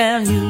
Club,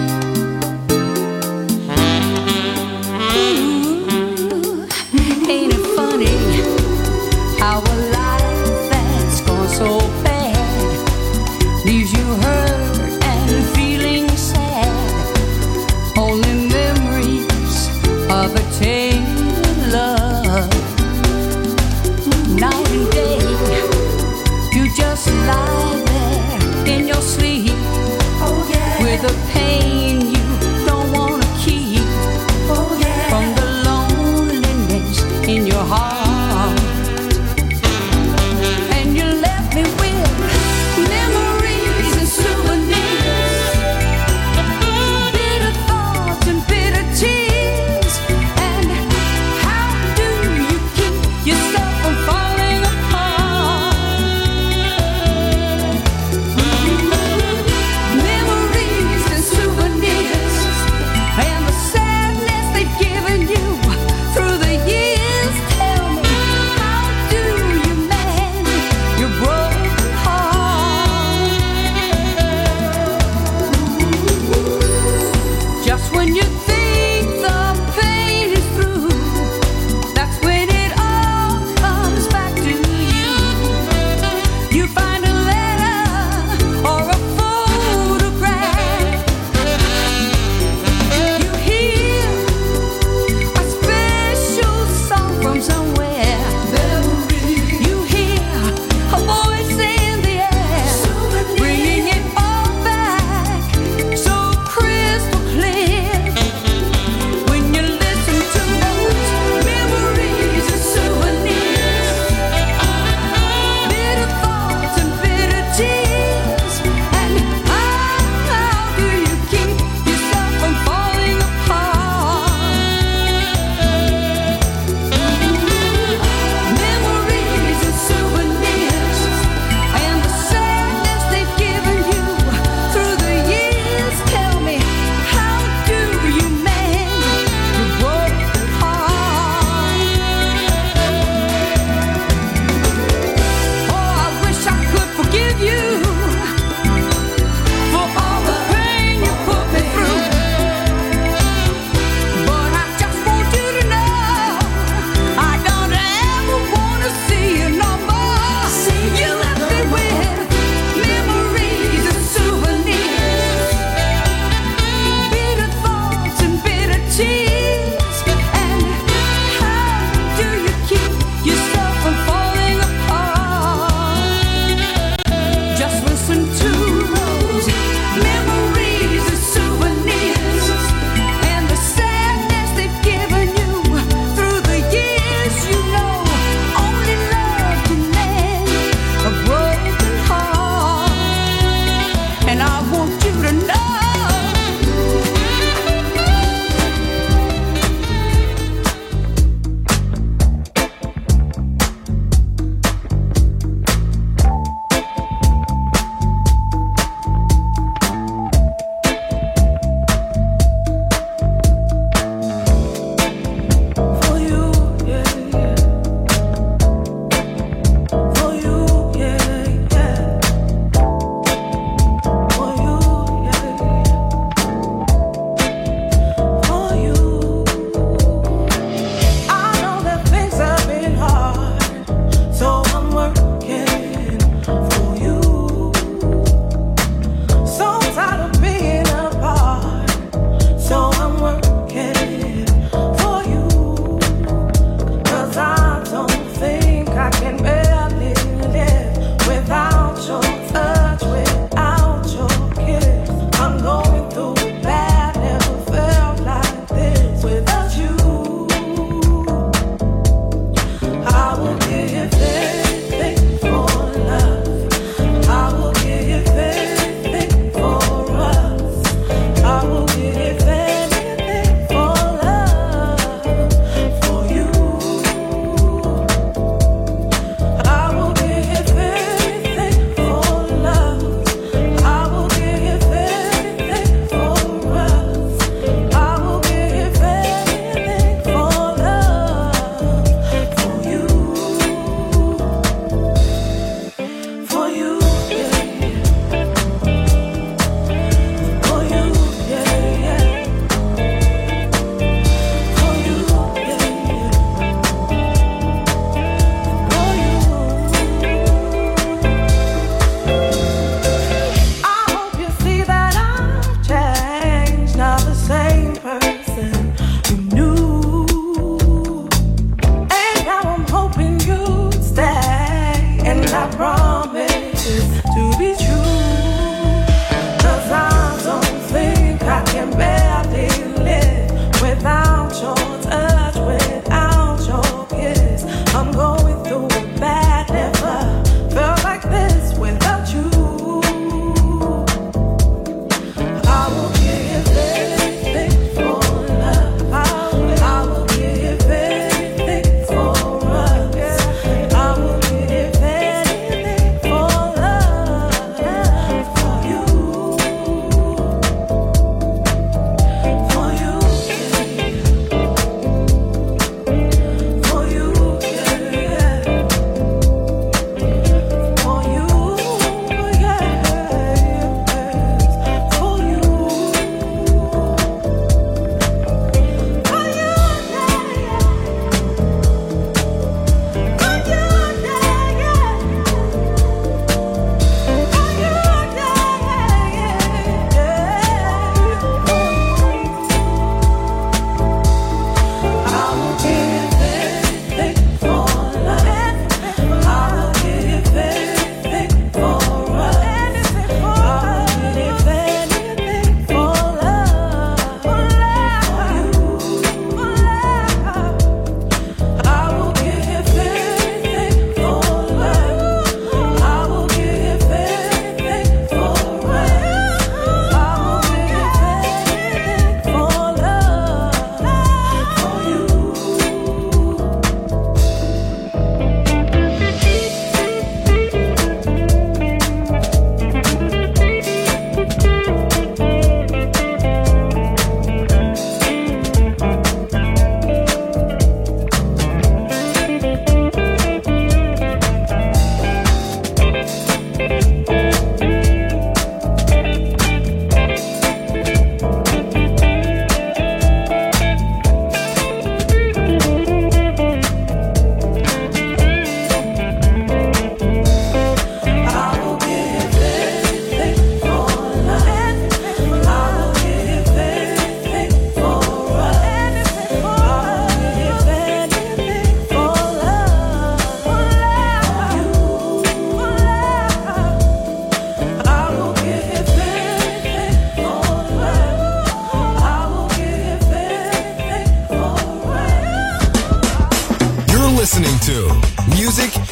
the pain.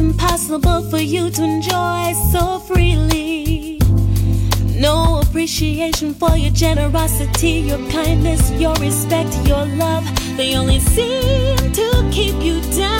Impossible for you to enjoy so freely. No appreciation for your generosity, your kindness, your respect, your love. They only seem to keep you down.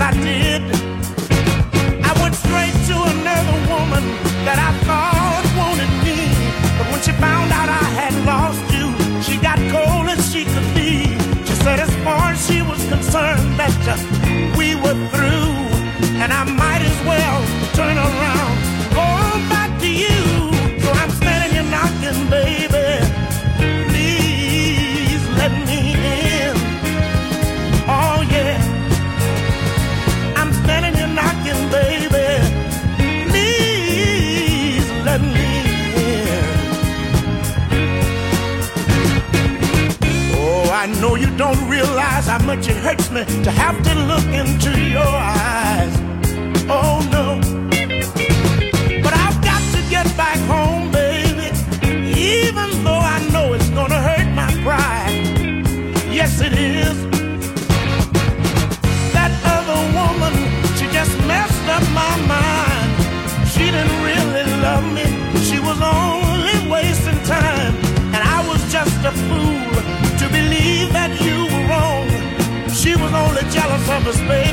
I did. I went straight to another woman that I thought wanted me. But when she found out I had lost you, she got cold as she could be. She said, as far as she was concerned, that uh, we were through, and I might as well much it hurts me to have to look into your eyes. the space.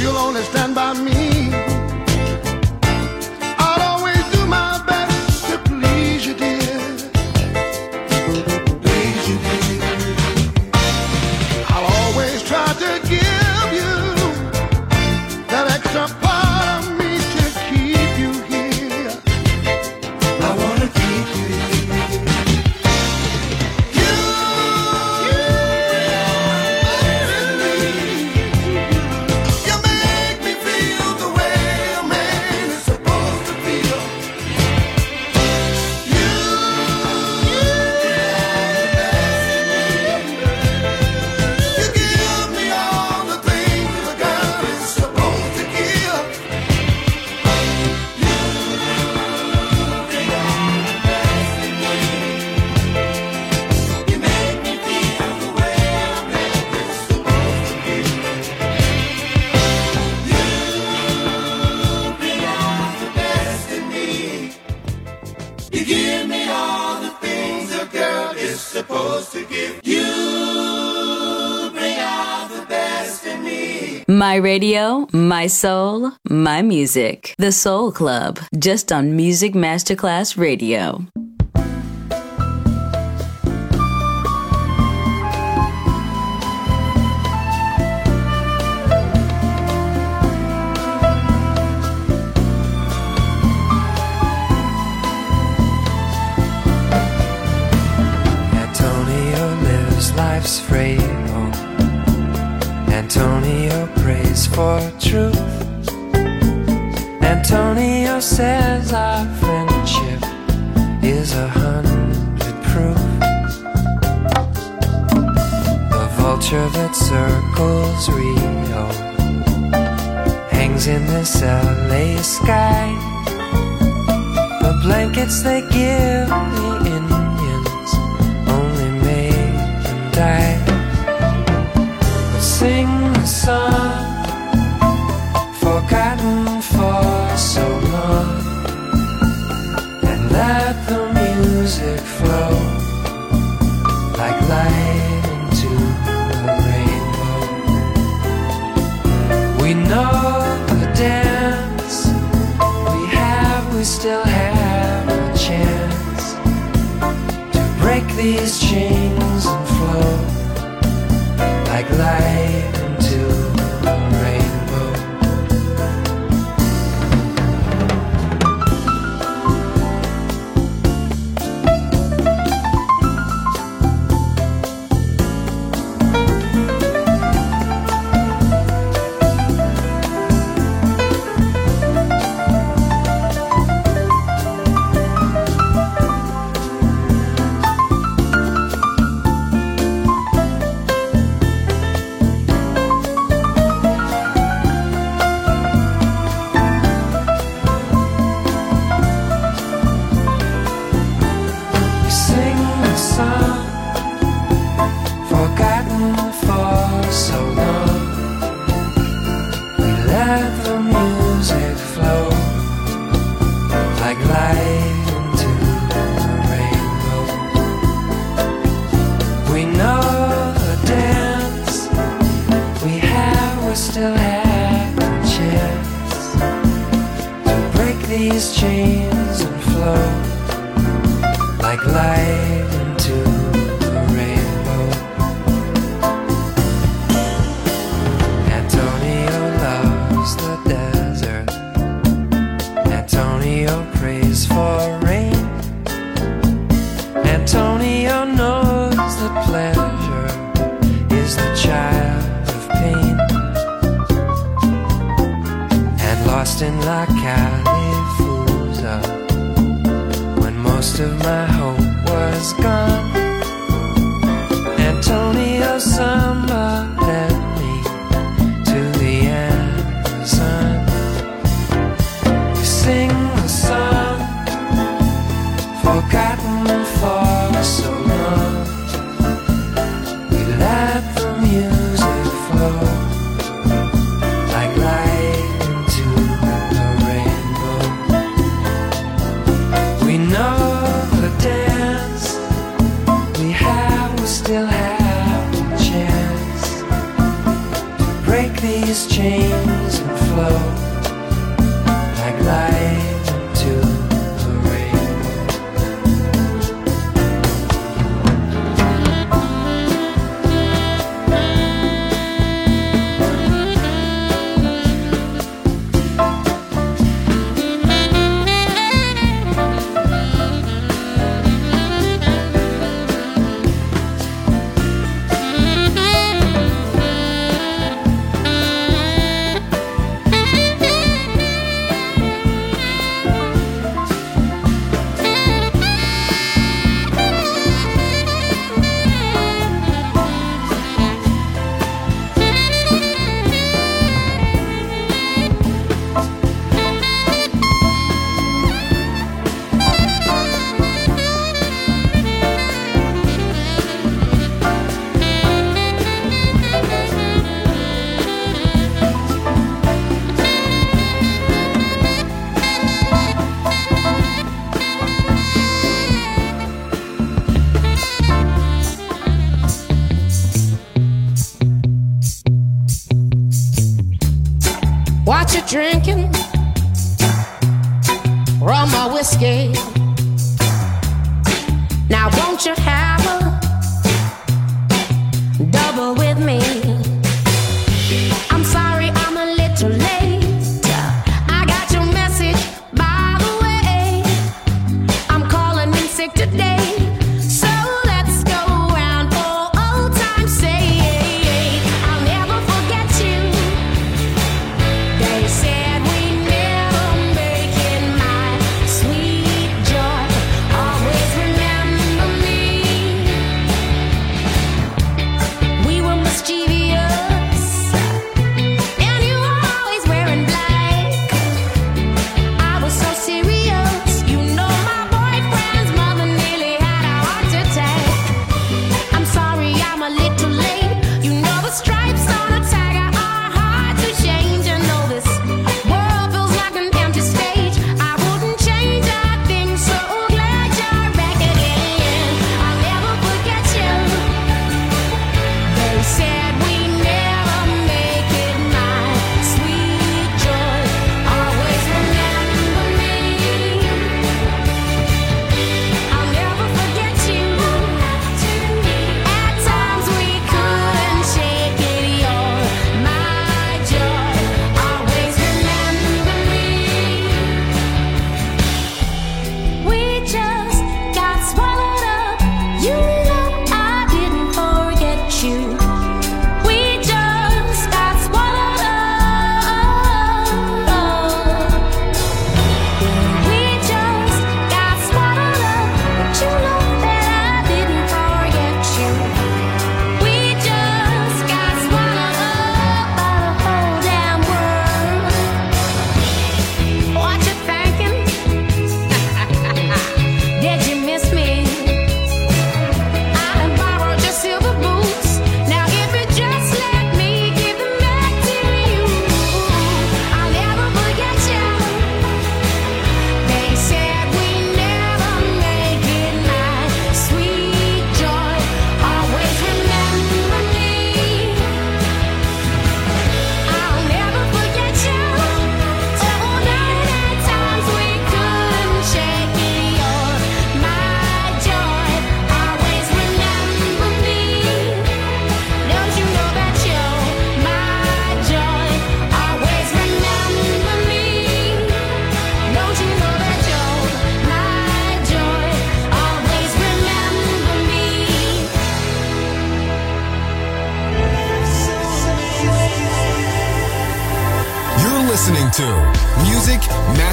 you'll only stand by me. My radio, my soul, my music. The Soul Club, just on Music Masterclass Radio. Life's fable. For truth. Antonio says our friendship is a hundred proof. The vulture that circles Rio hangs in this LA sky. The blankets they give the Indians only made them die. Sing the song forgotten for so long, and let the music flow like light into the rainbow. We know the dance we have, we still have a chance to break these chains and flow like light into the rainbow. Light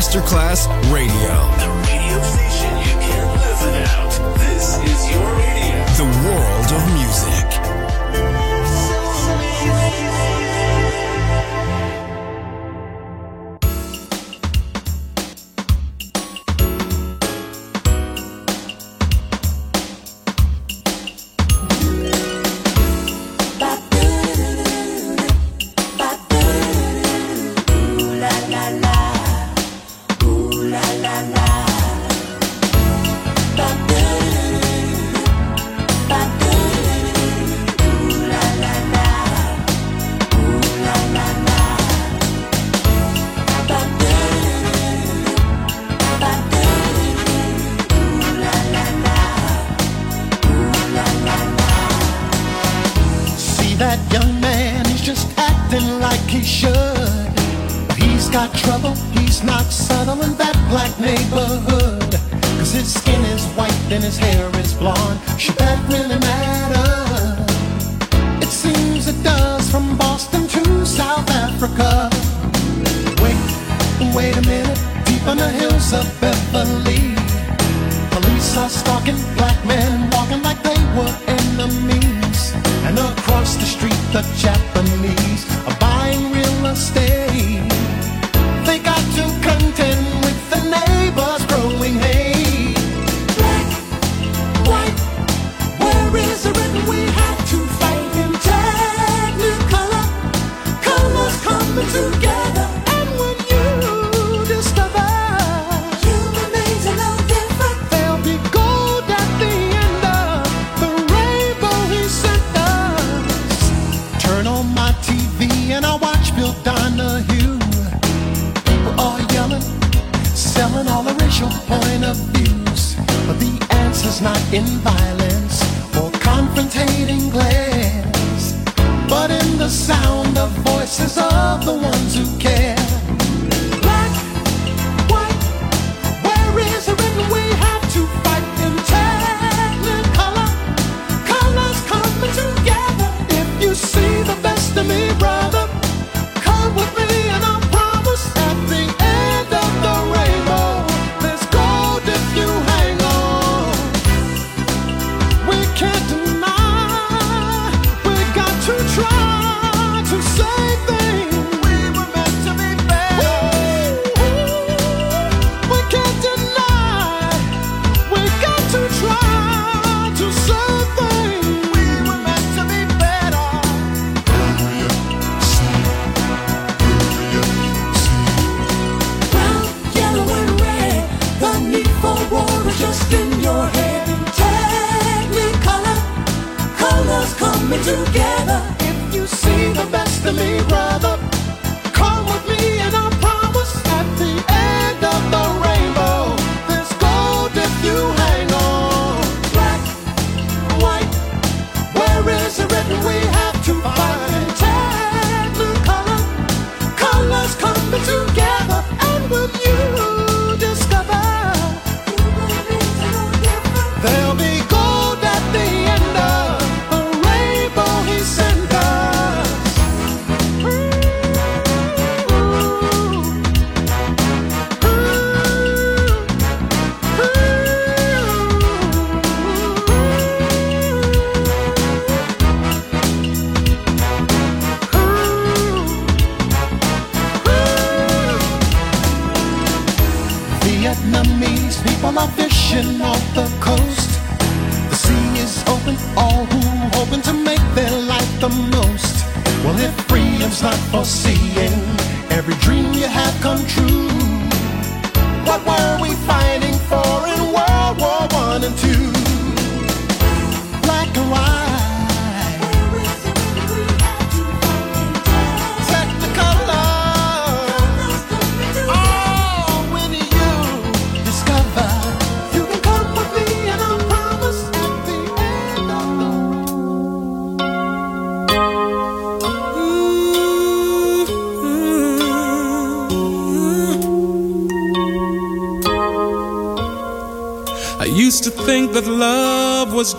Masterclass Radio.